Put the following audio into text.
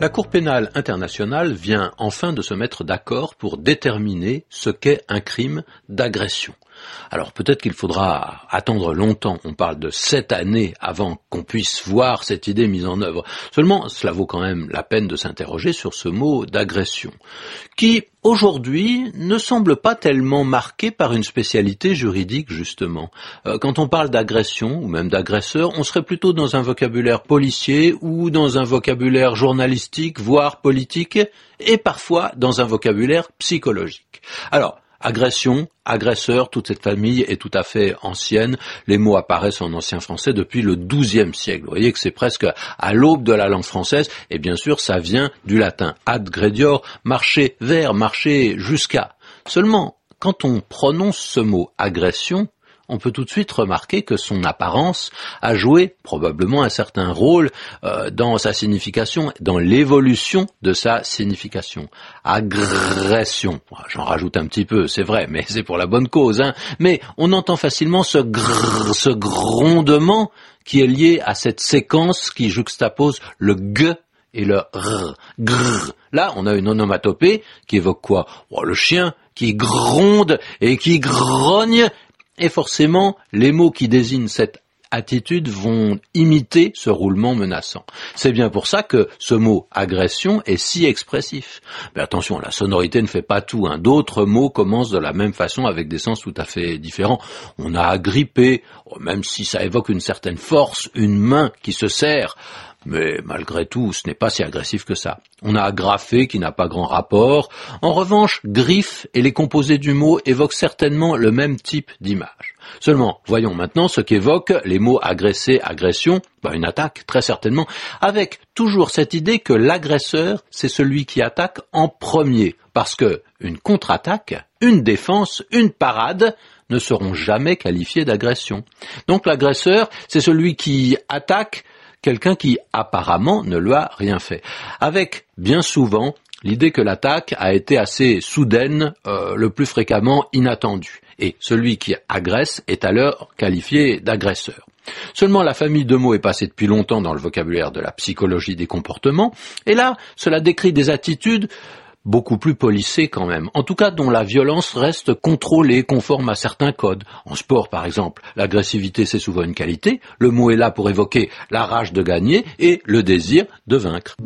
La Cour pénale internationale vient enfin de se mettre d'accord pour déterminer ce qu'est un crime d'agression. Alors peut-être qu'il faudra attendre longtemps, on parle de sept années avant qu'on puisse voir cette idée mise en œuvre. Seulement, cela vaut quand même la peine de s'interroger sur ce mot d'agression, qui aujourd'hui ne semble pas tellement marqué par une spécialité juridique justement. Euh, quand on parle d'agression ou même d'agresseur, on serait plutôt dans un vocabulaire policier ou dans un vocabulaire journalistique, voire politique, et parfois dans un vocabulaire psychologique. Alors, Agression, agresseur, toute cette famille est tout à fait ancienne. Les mots apparaissent en ancien français depuis le XIIe siècle. Vous voyez que c'est presque à l'aube de la langue française. Et bien sûr, ça vient du latin ad gredior, marcher vers, marcher jusqu'à. Seulement, quand on prononce ce mot agression, on peut tout de suite remarquer que son apparence a joué probablement un certain rôle euh, dans sa signification, dans l'évolution de sa signification. Agression, j'en rajoute un petit peu, c'est vrai, mais c'est pour la bonne cause. Hein. Mais on entend facilement ce, ce grondement qui est lié à cette séquence qui juxtapose le g et le r. Grrr. Là, on a une onomatopée qui évoque quoi? Oh, Le chien qui gronde et qui grogne et forcément, les mots qui désignent cette attitude vont imiter ce roulement menaçant. C'est bien pour ça que ce mot agression est si expressif. Mais attention, la sonorité ne fait pas tout. Hein. D'autres mots commencent de la même façon avec des sens tout à fait différents. On a agrippé, même si ça évoque une certaine force, une main qui se serre mais malgré tout, ce n'est pas si agressif que ça. On a agrafé qui n'a pas grand rapport. En revanche, griffe et les composés du mot évoquent certainement le même type d'image. Seulement, voyons maintenant ce qu'évoquent les mots agresser, agression, bah, une attaque, très certainement, avec toujours cette idée que l'agresseur, c'est celui qui attaque en premier, parce que une contre-attaque, une défense, une parade, ne seront jamais qualifiées d'agression. Donc l'agresseur, c'est celui qui attaque quelqu'un qui apparemment ne lui a rien fait. Avec bien souvent l'idée que l'attaque a été assez soudaine, euh, le plus fréquemment inattendue. Et celui qui agresse est alors qualifié d'agresseur. Seulement la famille de mots est passée depuis longtemps dans le vocabulaire de la psychologie des comportements, et là, cela décrit des attitudes beaucoup plus policé quand même, en tout cas dont la violence reste contrôlée, conforme à certains codes. En sport par exemple, l'agressivité c'est souvent une qualité, le mot est là pour évoquer la rage de gagner et le désir de vaincre.